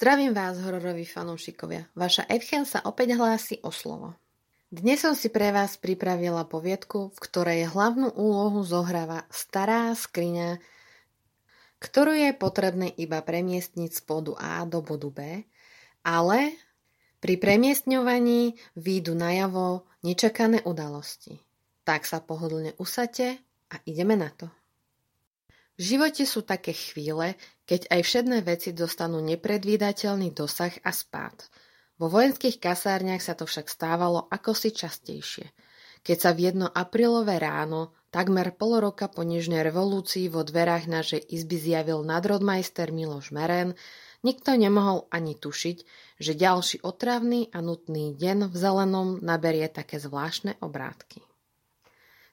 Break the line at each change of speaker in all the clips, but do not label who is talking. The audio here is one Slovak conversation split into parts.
Zdravím vás, hororoví fanúšikovia. Vaša Edchel sa opäť hlási o slovo. Dnes som si pre vás pripravila poviedku, v ktorej hlavnú úlohu zohráva stará skriňa, ktorú je potrebné iba premiestniť z bodu A do bodu B, ale pri premiestňovaní výjdu najavo nečakané udalosti. Tak sa pohodlne usate a ideme na to. V živote sú také chvíle, keď aj všedné veci dostanú nepredvídateľný dosah a spád. Vo vojenských kasárniach sa to však stávalo ako si častejšie. Keď sa v jedno aprílové ráno, takmer pol roka po nežnej revolúcii vo dverách našej izby zjavil nadrodmajster Miloš Meren, nikto nemohol ani tušiť, že ďalší otravný a nutný deň v zelenom naberie také zvláštne obrátky.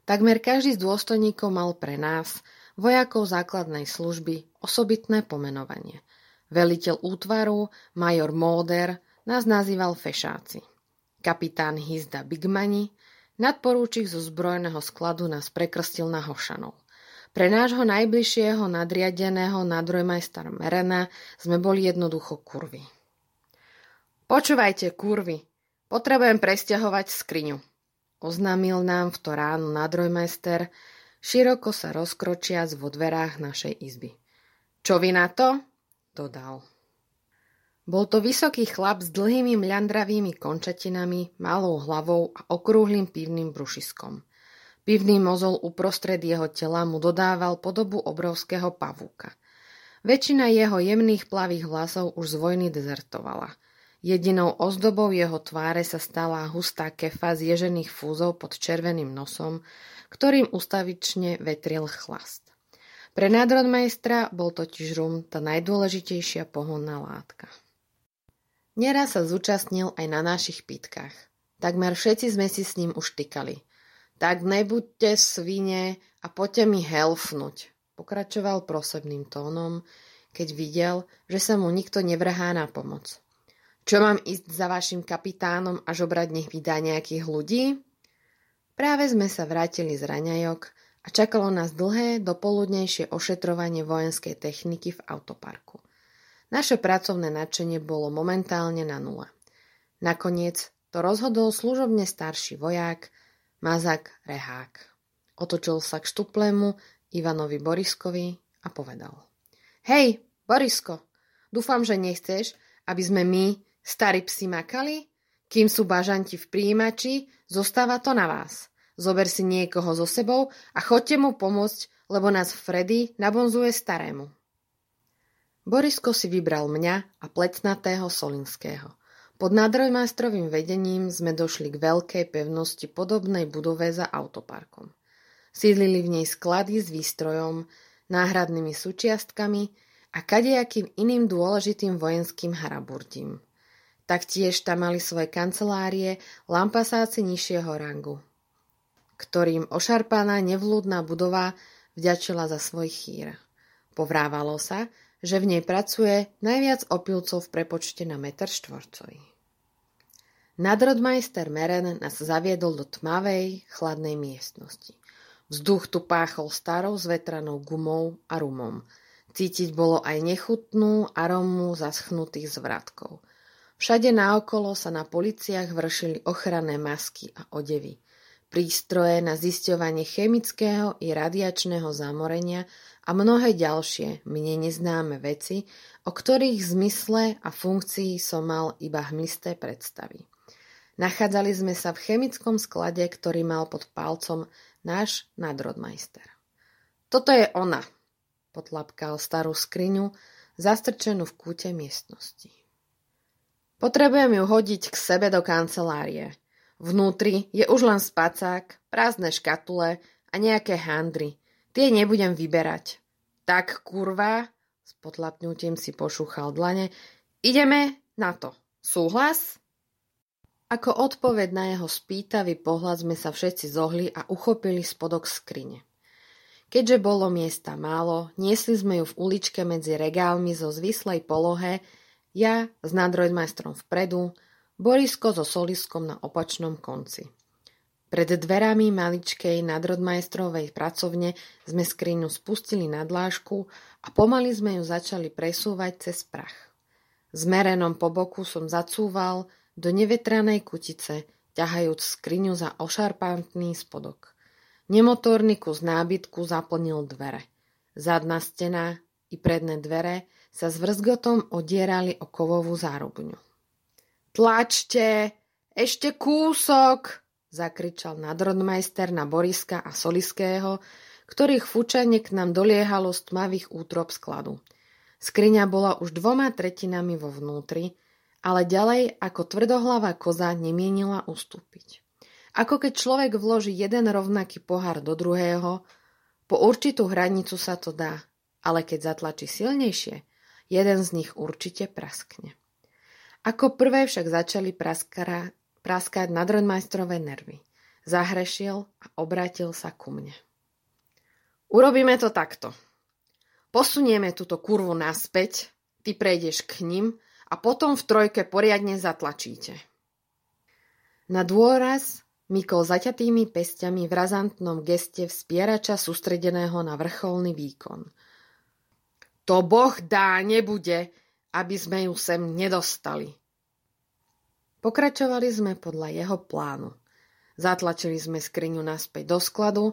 Takmer každý z dôstojníkov mal pre nás, vojakov základnej služby, osobitné pomenovanie. Veliteľ útvaru, major Móder, nás nazýval fešáci. Kapitán Hizda Bigmani, nadporúčik zo zbrojného skladu nás prekrstil na Hošanov. Pre nášho najbližšieho nadriadeného nadrojmajstra Merena sme boli jednoducho kurvy. Počúvajte, kurvy, potrebujem presťahovať skriňu. Oznámil nám v to ráno nadrojmajster, široko sa rozkročiac vo dverách našej izby. Čo vy na to? Dodal. Bol to vysoký chlap s dlhými mľandravými končatinami, malou hlavou a okrúhlým pivným brušiskom. Pivný mozol uprostred jeho tela mu dodával podobu obrovského pavúka. Väčšina jeho jemných plavých vlasov už z vojny dezertovala. Jedinou ozdobou jeho tváre sa stala hustá kefa z ježených fúzov pod červeným nosom, ktorým ustavične vetril chlast. Pre nádrodmajstra bol totiž rum tá najdôležitejšia pohonná látka. Neraz sa zúčastnil aj na našich pitkách. Takmer všetci sme si s ním už tykali. Tak nebuďte svine a poďte mi helfnúť, pokračoval prosebným tónom, keď videl, že sa mu nikto nevrhá na pomoc. Čo mám ísť za vašim kapitánom a žobrať nech vydá nejakých ľudí? Práve sme sa vrátili z raňajok a čakalo nás dlhé dopoludnejšie ošetrovanie vojenskej techniky v autoparku. Naše pracovné nadšenie bolo momentálne na nule. Nakoniec to rozhodol služobne starší voják Mazak Rehák. Otočil sa k štuplému Ivanovi Boriskovi a povedal. Hej, Borisko, dúfam, že nechceš, aby sme my, starí psi, makali? Kým sú bažanti v príjimači, zostáva to na vás. Zober si niekoho so sebou a chodte mu pomôcť, lebo nás Freddy nabonzuje starému. Borisko si vybral mňa a plecnatého Solinského. Pod nadrojmajstrovým vedením sme došli k veľkej pevnosti podobnej budove za autoparkom. Sídlili v nej sklady s výstrojom, náhradnými súčiastkami a kadejakým iným dôležitým vojenským haraburdím. Taktiež tam mali svoje kancelárie lampasáci nižšieho rangu, ktorým ošarpaná nevlúdna budova vďačila za svoj chýr. Povrávalo sa, že v nej pracuje najviac opilcov v prepočte na meter štvorcový. Nadrodmajster Meren nás zaviedol do tmavej, chladnej miestnosti. Vzduch tu páchol starou zvetranou gumou a rumom. Cítiť bolo aj nechutnú aromu zaschnutých zvratkov – Všade naokolo sa na policiách vršili ochranné masky a odevy. Prístroje na zisťovanie chemického i radiačného zamorenia a mnohé ďalšie, mne neznáme veci, o ktorých zmysle a funkcii som mal iba hmlisté predstavy. Nachádzali sme sa v chemickom sklade, ktorý mal pod palcom náš nadrodmajster. Toto je ona, potlapkal starú skriňu, zastrčenú v kúte miestnosti. Potrebujem ju hodiť k sebe do kancelárie. Vnútri je už len spacák, prázdne škatule a nejaké handry. Tie nebudem vyberať. Tak, kurva, s potlapnutím si pošúchal dlane, ideme na to. Súhlas? Ako odpoveď na jeho spýtavý pohľad sme sa všetci zohli a uchopili spodok skrine. Keďže bolo miesta málo, niesli sme ju v uličke medzi regálmi zo zvislej polohe ja s nádrojdmajstrom vpredu, Borisko so soliskom na opačnom konci. Pred dverami maličkej nadrodmajstrovej pracovne sme skriňu spustili na dlážku a pomaly sme ju začali presúvať cez prach. S merenom po boku som zacúval do nevetranej kutice, ťahajúc skriňu za ošarpantný spodok. Nemotorný kus nábytku zaplnil dvere. Zadná stena i predné dvere sa s vrzgotom odierali o kovovú zárubňu. Tlačte! Ešte kúsok! zakričal nadrodmajster na Boriska a Soliského, ktorých fúčanie k nám doliehalo z tmavých útrop skladu. Skriňa bola už dvoma tretinami vo vnútri, ale ďalej ako tvrdohlavá koza nemienila ustúpiť. Ako keď človek vloží jeden rovnaký pohár do druhého, po určitú hranicu sa to dá, ale keď zatlačí silnejšie, jeden z nich určite praskne. Ako prvé však začali praskara, praskať nadrodmajstrové nervy. Zahrešiel a obrátil sa ku mne. Urobíme to takto. Posunieme túto kurvu naspäť, ty prejdeš k ním a potom v trojke poriadne zatlačíte. Na dôraz mykol zaťatými pestiami v razantnom geste vspierača sústredeného na vrcholný výkon. To Boh dá nebude, aby sme ju sem nedostali. Pokračovali sme podľa jeho plánu. Zatlačili sme skriňu naspäť do skladu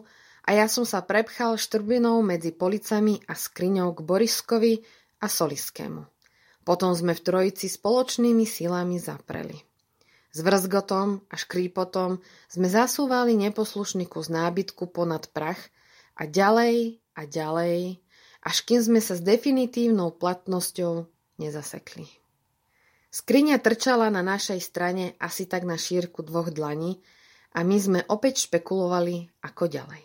a ja som sa prepchal štrbinou medzi policami a skriňou k Boriskovi a Soliskému. Potom sme v trojici spoločnými silami zapreli. S vrzgotom a škrípotom sme zasúvali neposlušný kus nábytku ponad prach a ďalej a ďalej, až kým sme sa s definitívnou platnosťou nezasekli. Skriňa trčala na našej strane asi tak na šírku dvoch dlaní a my sme opäť špekulovali, ako ďalej.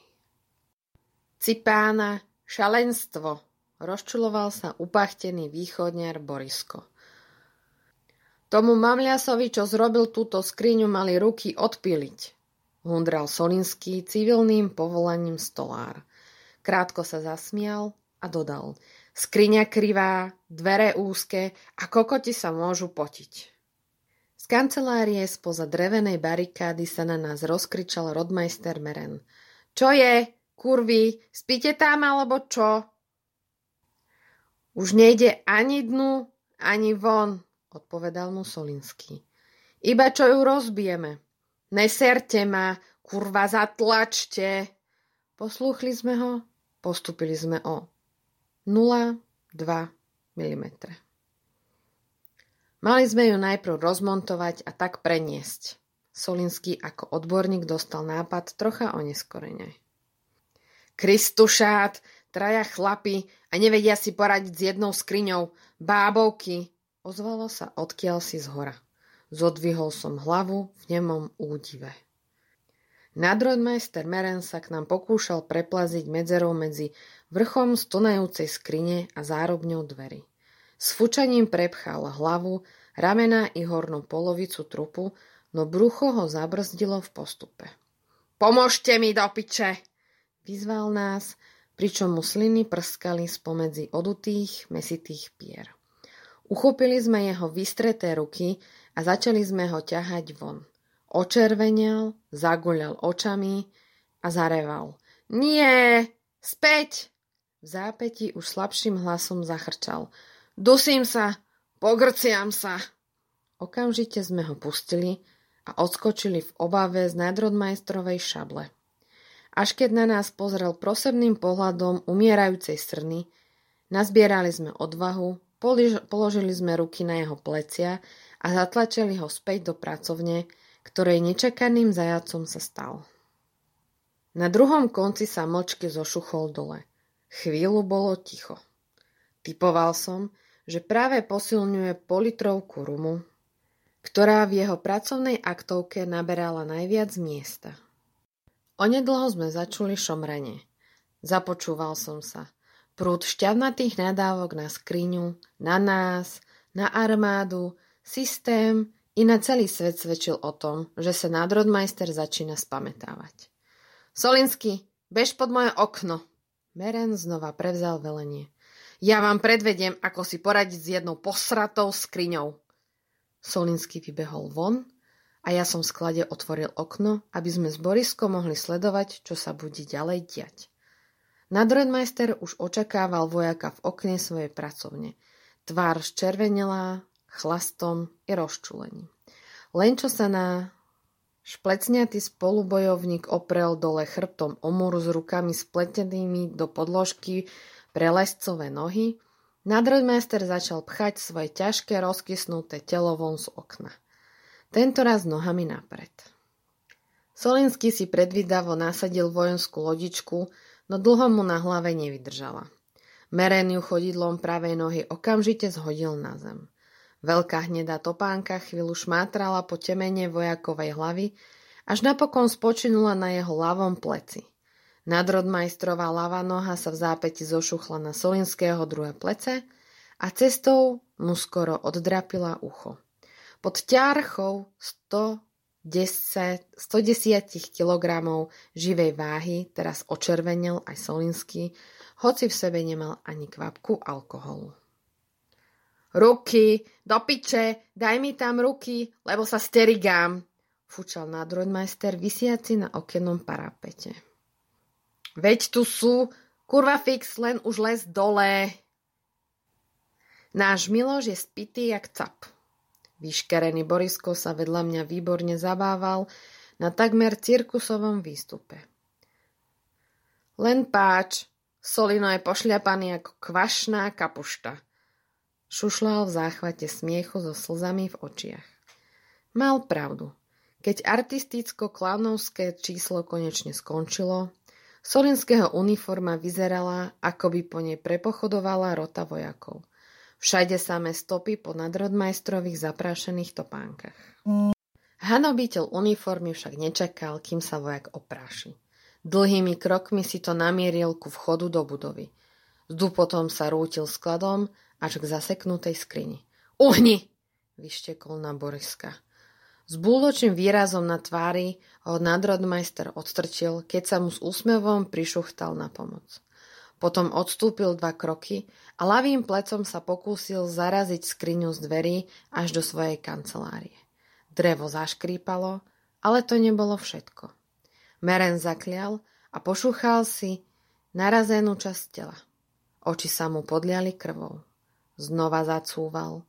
Cipána, šalenstvo, rozčuloval sa upachtený východniar Borisko. Tomu mamliasovi, čo zrobil túto skriňu, mali ruky odpiliť, hundral Solinský civilným povolaním stolár. Krátko sa zasmial a dodal. Skriňa krivá, dvere úzke a kokoti sa môžu potiť. Z kancelárie spoza drevenej barikády sa na nás rozkričal rodmajster Meren. Čo je? Kurvy, spíte tam alebo čo? Už nejde ani dnu, ani von, odpovedal mu Solinský. Iba čo ju rozbijeme. Neserte ma, kurva, zatlačte. Poslúchli sme ho, postupili sme o 0,2 mm. Mali sme ju najprv rozmontovať a tak preniesť. Solinský ako odborník dostal nápad trocha oneskorene. Kristušát, traja chlapi a nevedia si poradiť s jednou skriňou. Bábovky, ozvalo sa odkiaľ si z hora. Zodvihol som hlavu v nemom údive. Nadrodmajster Meren sa k nám pokúšal preplaziť medzerou medzi vrchom stonajúcej skrine a zárobňou dverí. S fučaním prepchal hlavu, ramena i hornú polovicu trupu, no brucho ho zabrzdilo v postupe. Pomôžte mi do piče! Vyzval nás, pričom mu sliny prskali spomedzi odutých, mesitých pier. Uchopili sme jeho vystreté ruky a začali sme ho ťahať von. Očervenel, zaguľal očami a zareval. Nie! Späť! V zápäti už slabším hlasom zachrčal. Dusím sa! Pogrciam sa! Okamžite sme ho pustili a odskočili v obave z nadrodmajstrovej šable. Až keď na nás pozrel prosebným pohľadom umierajúcej srny, nazbierali sme odvahu, položili sme ruky na jeho plecia a zatlačili ho späť do pracovne, ktorej nečakaným zajacom sa stal. Na druhom konci sa mlčky zošuchol dole. Chvíľu bolo ticho. Typoval som, že práve posilňuje politrovku rumu, ktorá v jeho pracovnej aktovke naberala najviac miesta. Onedlho sme začuli šomranie. Započúval som sa. Prúd šťavnatých nadávok na skriňu, na nás, na armádu, systém i na celý svet svedčil o tom, že sa nádrodmajster začína spametávať. Solinsky, bež pod moje okno. Meren znova prevzal velenie. Ja vám predvediem, ako si poradiť s jednou posratou skriňou. Solinsky vybehol von a ja som v sklade otvoril okno, aby sme s Boriskom mohli sledovať, čo sa bude ďalej diať. Nadredmeister už očakával vojaka v okne svojej pracovne. Tvár zčervenelá, chlastom i rozčulením. Len čo sa na šplecňatý spolubojovník oprel dole chrbtom o s rukami spletenými do podložky pre lescové nohy, nadroďmeister začal pchať svoje ťažké rozkysnuté telo von z okna. Tento raz nohami napred. Solinsky si predvídavo nasadil vojenskú lodičku, no dlho mu na hlave nevydržala. Meren ju chodidlom pravej nohy okamžite zhodil na zem. Veľká hnedá topánka chvíľu šmátrala po temene vojakovej hlavy, až napokon spočinula na jeho ľavom pleci. Nadrodmajstrová ľavá noha sa v zápäti zošuchla na Solinského druhé plece a cestou mu skoro oddrapila ucho. Pod ťarchou 110, 110 kg živej váhy teraz očervenil aj Solinský, hoci v sebe nemal ani kvapku alkoholu. Ruky, do piče, daj mi tam ruky, lebo sa sterigám, fúčal nadroďmajster vysiaci na okennom parapete. Veď tu sú, kurva fix, len už les dole. Náš Miloš je spitý jak cap. Vyškerený Borisko sa vedľa mňa výborne zabával na takmer cirkusovom výstupe. Len páč, Solino je pošľapaný ako kvašná kapušta – Šušľal v záchvate smiechu so slzami v očiach. Mal pravdu. Keď artisticko-klaunovské číslo konečne skončilo, Solinského uniforma vyzerala, ako by po nej prepochodovala rota vojakov. Všade samé stopy po nadrodmajstrových zaprášených topánkach. Hanobiteľ uniformy však nečakal, kým sa vojak opráši. Dlhými krokmi si to namieril ku vchodu do budovy. Zdu potom sa rútil skladom až k zaseknutej skrini. Uhni! vyštekol na Boriska. S búločným výrazom na tvári ho nadrodmajster odstrčil, keď sa mu s úsmevom prišuchtal na pomoc. Potom odstúpil dva kroky a ľavým plecom sa pokúsil zaraziť skriňu z dverí až do svojej kancelárie. Drevo zaškrípalo, ale to nebolo všetko. Meren zaklial a pošúchal si narazenú časť tela. Oči sa mu podliali krvou. Znova zacúval.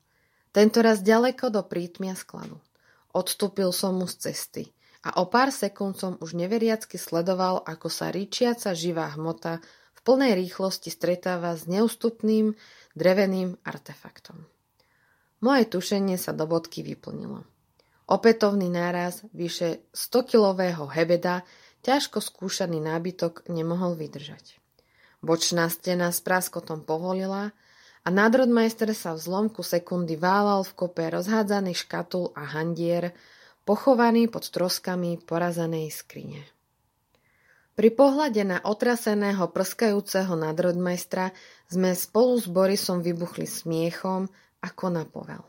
Tentoraz ďaleko do prítmia skladu. Odstúpil som mu z cesty a o pár sekúnd som už neveriacky sledoval, ako sa ríčiaca živá hmota v plnej rýchlosti stretáva s neústupným dreveným artefaktom. Moje tušenie sa do bodky vyplnilo. Opätovný náraz vyše 100-kilového hebeda ťažko skúšaný nábytok nemohol vydržať. Bočná stena s praskotom povolila a nádrodmajster sa v zlomku sekundy válal v kope rozhádzaných škatul a handier, pochovaný pod troskami porazenej skrine. Pri pohľade na otraseného prskajúceho nadrodmajstra sme spolu s Borisom vybuchli smiechom ako na povel.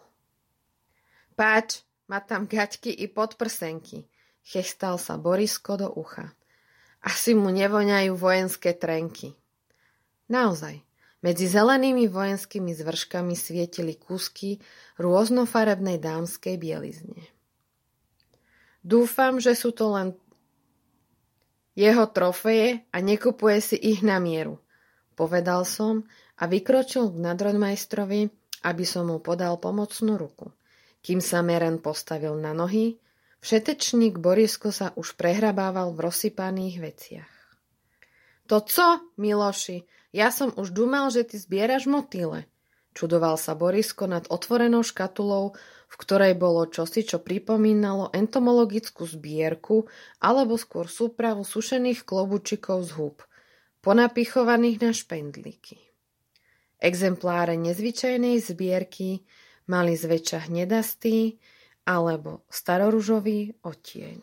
Páč, má tam gaťky i podprsenky, chechtal sa Borisko do ucha. Asi mu nevoňajú vojenské trenky. Naozaj, medzi zelenými vojenskými zvrškami svietili kúsky rôznofarebnej dámskej bielizne. Dúfam, že sú to len jeho trofeje a nekupuje si ich na mieru, povedal som a vykročil k nadrodmajstrovi, aby som mu podal pomocnú ruku. Kým sa Meren postavil na nohy, všetečník Borisko sa už prehrabával v rozsypaných veciach. To co, Miloši, ja som už dumal, že ty zbieraš motýle. Čudoval sa Borisko nad otvorenou škatulou, v ktorej bolo čosi, čo pripomínalo entomologickú zbierku alebo skôr súpravu sušených klobučikov z húb, ponapichovaných na špendlíky. Exempláre nezvyčajnej zbierky mali zväčša hnedastý alebo staroružový odtieň.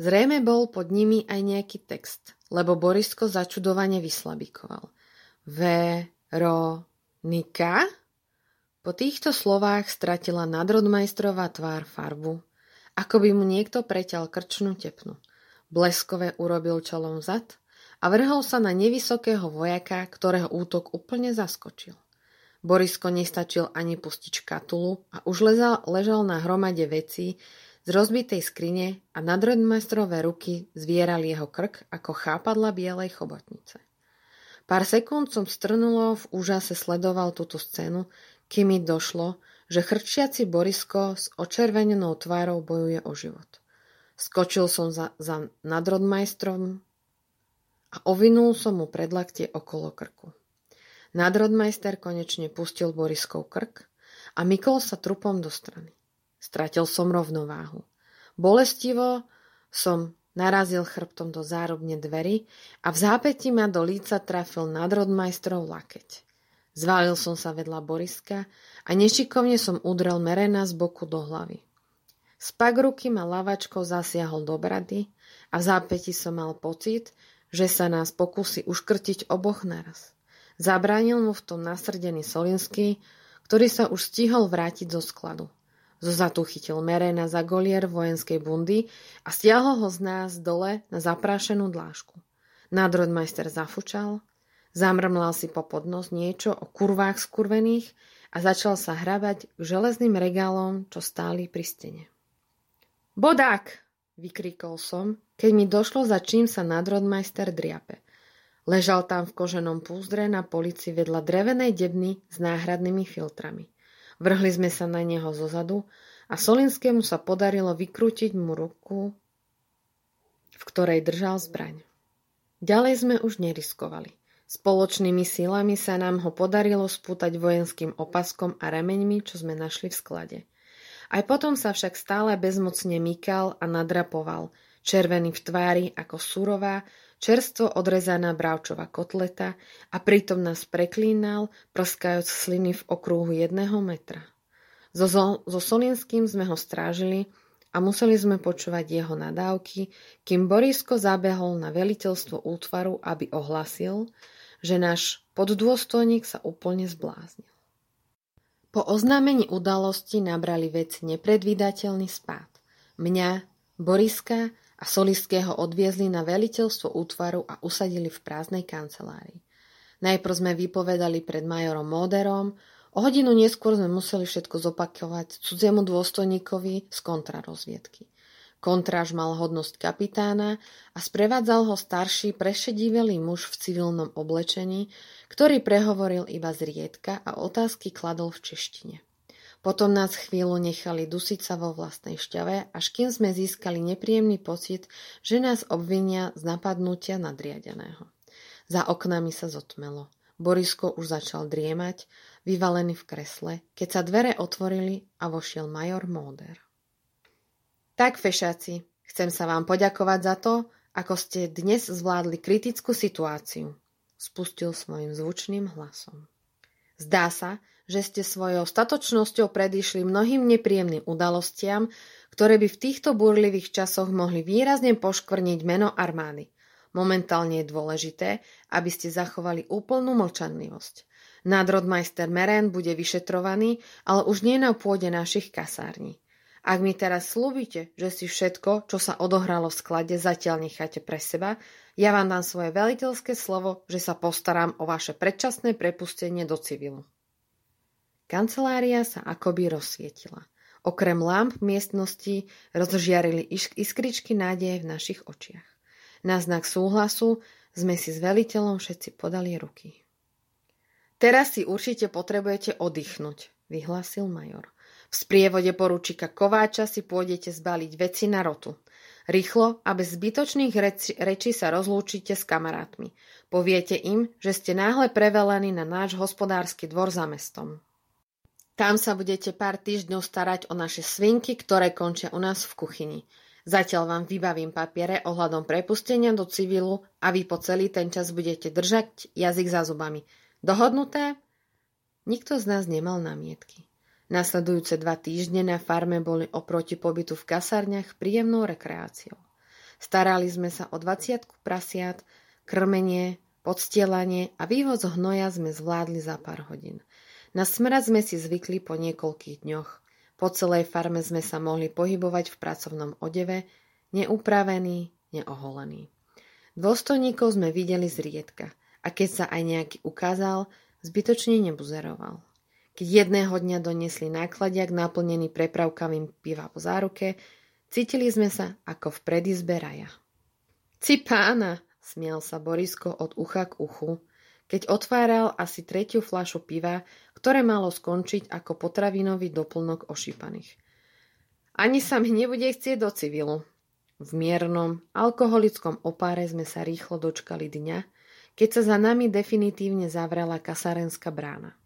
Zrejme bol pod nimi aj nejaký text, lebo Borisko začudovane vyslabikoval – Veronika? Po týchto slovách stratila nadrodmajstrová tvár farbu, ako by mu niekto preťal krčnú tepnu. Bleskové urobil čelom zad a vrhol sa na nevysokého vojaka, ktorého útok úplne zaskočil. Borisko nestačil ani pustiť škatulu a už ležal, ležal na hromade vecí z rozbitej skrine a nadrodmajstrové ruky zvierali jeho krk ako chápadla bielej chobotnice. Pár sekúnd som strnulo v úžase sledoval túto scénu, kým mi došlo, že chrčiaci Borisko s očervenenou tvárou bojuje o život. Skočil som za, za nadrodmajstrom a ovinul som mu predlaktie okolo krku. Nadrodmajster konečne pustil Boriskov krk a mykol sa trupom do strany. Stratil som rovnováhu. Bolestivo som narazil chrbtom do zárobne dverí a v zápäti ma do líca trafil nadrodmajstrov lakeť. Zvalil som sa vedľa Boriska a nešikovne som udrel Merena z boku do hlavy. Spak ruky ma lavačkou zasiahol do brady a v zápäti som mal pocit, že sa nás pokusí uškrtiť oboch naraz. Zabránil mu v tom nasrdený Solinský, ktorý sa už stihol vrátiť zo skladu. Zozatu chytil Merena za golier vojenskej bundy a stiahol ho z nás dole na zaprášenú dlážku. Nádrodmajster zafučal, zamrmlal si po podnos niečo o kurvách skurvených a začal sa hrabať k železným regálom, čo stáli pri stene. Bodák! vykrikol som, keď mi došlo, za čím sa nadrodmajster driape. Ležal tam v koženom púzdre na polici vedľa drevenej debny s náhradnými filtrami. Vrhli sme sa na neho zozadu a Solinskému sa podarilo vykrútiť mu ruku, v ktorej držal zbraň. Ďalej sme už neriskovali. Spoločnými silami sa nám ho podarilo spútať vojenským opaskom a remeňmi, čo sme našli v sklade. Aj potom sa však stále bezmocne mykal a nadrapoval, červený v tvári ako surová, čerstvo odrezaná bravčová kotleta a pritom nás preklínal, prskajúc sliny v okruhu jedného metra. So, so Solinským sme ho strážili a museli sme počúvať jeho nadávky, kým Borisko zabehol na veliteľstvo útvaru, aby ohlasil, že náš poddôstojník sa úplne zbláznil. Po oznámení udalosti nabrali veci nepredvídateľný spád. Mňa, Boriska a Soliského odviezli na veliteľstvo útvaru a usadili v prázdnej kancelárii. Najprv sme vypovedali pred majorom Móderom, o hodinu neskôr sme museli všetko zopakovať cudziemu dôstojníkovi z kontrarozviedky. Kontráž mal hodnosť kapitána a sprevádzal ho starší prešedivelý muž v civilnom oblečení, ktorý prehovoril iba zriedka a otázky kladol v češtine. Potom nás chvíľu nechali dusiť sa vo vlastnej šťave, až kým sme získali nepríjemný pocit, že nás obvinia z napadnutia nadriadeného. Za oknami sa zotmelo. Borisko už začal driemať, vyvalený v kresle, keď sa dvere otvorili a vošiel major Móder. Tak, fešáci, chcem sa vám poďakovať za to, ako ste dnes zvládli kritickú situáciu, spustil svojim zvučným hlasom. Zdá sa, že ste svojou statočnosťou predišli mnohým nepríjemným udalostiam, ktoré by v týchto burlivých časoch mohli výrazne poškvrniť meno armády. Momentálne je dôležité, aby ste zachovali úplnú mlčanlivosť. Nádrodmajster Meren bude vyšetrovaný, ale už nie na pôde našich kasární. Ak mi teraz slúbite, že si všetko, čo sa odohralo v sklade, zatiaľ necháte pre seba, ja vám dám svoje veliteľské slovo, že sa postaram o vaše predčasné prepustenie do civilu. Kancelária sa akoby rozsvietila. Okrem lamp miestnosti rozžiarili iskričky nádeje v našich očiach. Na znak súhlasu sme si s veliteľom všetci podali ruky. Teraz si určite potrebujete oddychnúť, vyhlásil major. V sprievode poručíka Kováča si pôjdete zbaliť veci na rotu. Rýchlo a bez zbytočných reči, rečí sa rozlúčite s kamarátmi. Poviete im, že ste náhle prevelení na náš hospodársky dvor za mestom. Tam sa budete pár týždňov starať o naše svinky, ktoré končia u nás v kuchyni. Zatiaľ vám vybavím papiere ohľadom prepustenia do civilu a vy po celý ten čas budete držať jazyk za zubami. Dohodnuté? Nikto z nás nemal námietky. Nasledujúce dva týždne na farme boli oproti pobytu v kasárniach príjemnou rekreáciou. Starali sme sa o 20 prasiat, krmenie, podstielanie a vývoz hnoja sme zvládli za pár hodín. Na smrad sme si zvykli po niekoľkých dňoch. Po celej farme sme sa mohli pohybovať v pracovnom odeve, neupravený, neoholený. Dôstojníkov sme videli zriedka a keď sa aj nejaký ukázal, zbytočne nebuzeroval. Keď jedného dňa doniesli nákladiak naplnený prepravkavým piva po záruke, cítili sme sa ako v predizbe raja. Ci pána, smial sa Borisko od ucha k uchu, keď otváral asi tretiu fľašu piva, ktoré malo skončiť ako potravinový doplnok ošípaných. Ani sa mi nebude chcieť do civilu. V miernom, alkoholickom opáre sme sa rýchlo dočkali dňa, keď sa za nami definitívne zavrela kasárenská brána.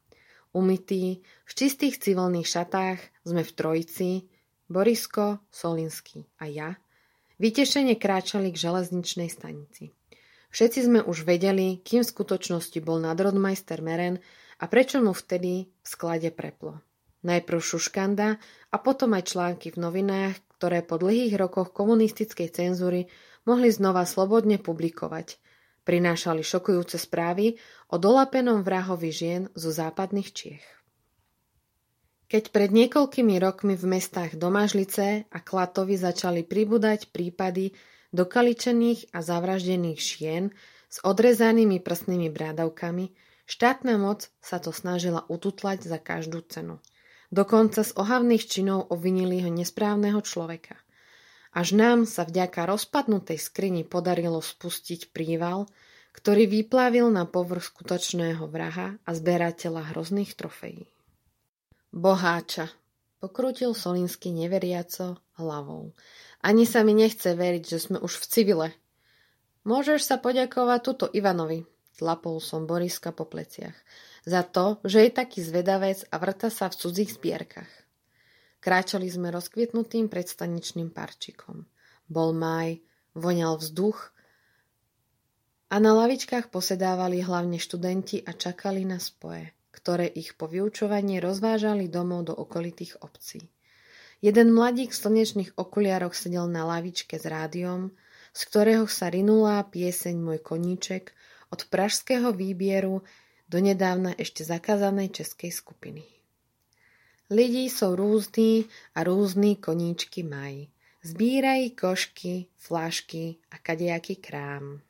Umytí, v čistých civilných šatách sme v trojici, Borisko, Solinsky a ja, vytešene kráčali k železničnej stanici. Všetci sme už vedeli, kým v skutočnosti bol nadrodmajster Meren a prečo mu vtedy v sklade preplo. Najprv šuškanda a potom aj články v novinách, ktoré po dlhých rokoch komunistickej cenzúry mohli znova slobodne publikovať. Prinášali šokujúce správy o dolapenom vrahovi žien zo západných Čiech. Keď pred niekoľkými rokmi v mestách Domažlice a Klatovi začali pribúdať prípady dokaličených a zavraždených šien s odrezanými prsnými brádavkami, štátna moc sa to snažila ututlať za každú cenu. Dokonca z ohavných činov obvinili ho nesprávneho človeka. Až nám sa vďaka rozpadnutej skrini podarilo spustiť príval, ktorý vyplavil na povrch skutočného vraha a zberateľa hrozných trofejí. Boháča, pokrútil Solinsky neveriaco hlavou ani sa mi nechce veriť, že sme už v civile. Môžeš sa poďakovať tuto Ivanovi, tlapol som Boriska po pleciach, za to, že je taký zvedavec a vrta sa v cudzích zbierkach. Kráčali sme rozkvietnutým predstaničným parčikom. Bol maj, voňal vzduch a na lavičkách posedávali hlavne študenti a čakali na spoje, ktoré ich po vyučovaní rozvážali domov do okolitých obcí. Jeden mladík v slnečných okuliaroch sedel na lavičke s rádiom, z ktorého sa rinula pieseň Môj koníček od pražského výbieru do nedávna ešte zakázanej českej skupiny. Lidi sú rúzni a rúzni koníčky mají. Zbíraj košky, flášky a kadejaký krám.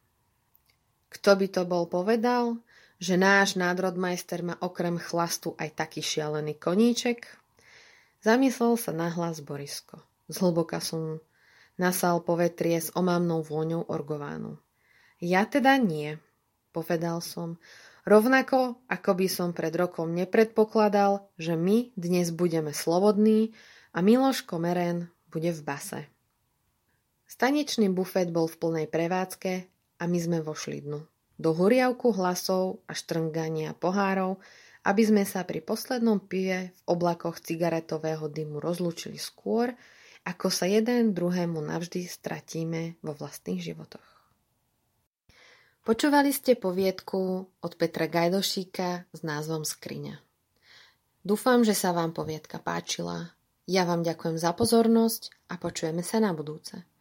Kto by to bol povedal, že náš nádrodmajster má okrem chlastu aj taký šialený koníček? Zamyslel sa nahlas Borisko. Zhlboka som nasal povetrie s omamnou vôňou orgovánu. Ja teda nie, povedal som, rovnako ako by som pred rokom nepredpokladal, že my dnes budeme slobodní a Miloš Komeren bude v base. Stanečný bufet bol v plnej prevádzke a my sme vošli dnu. Do huriavku hlasov a štrngania pohárov aby sme sa pri poslednom pive v oblakoch cigaretového dymu rozlúčili skôr, ako sa jeden druhému navždy stratíme vo vlastných životoch. Počúvali ste poviedku od Petra Gajdošíka s názvom Skriňa. Dúfam, že sa vám poviedka páčila. Ja vám ďakujem za pozornosť a počujeme sa na budúce.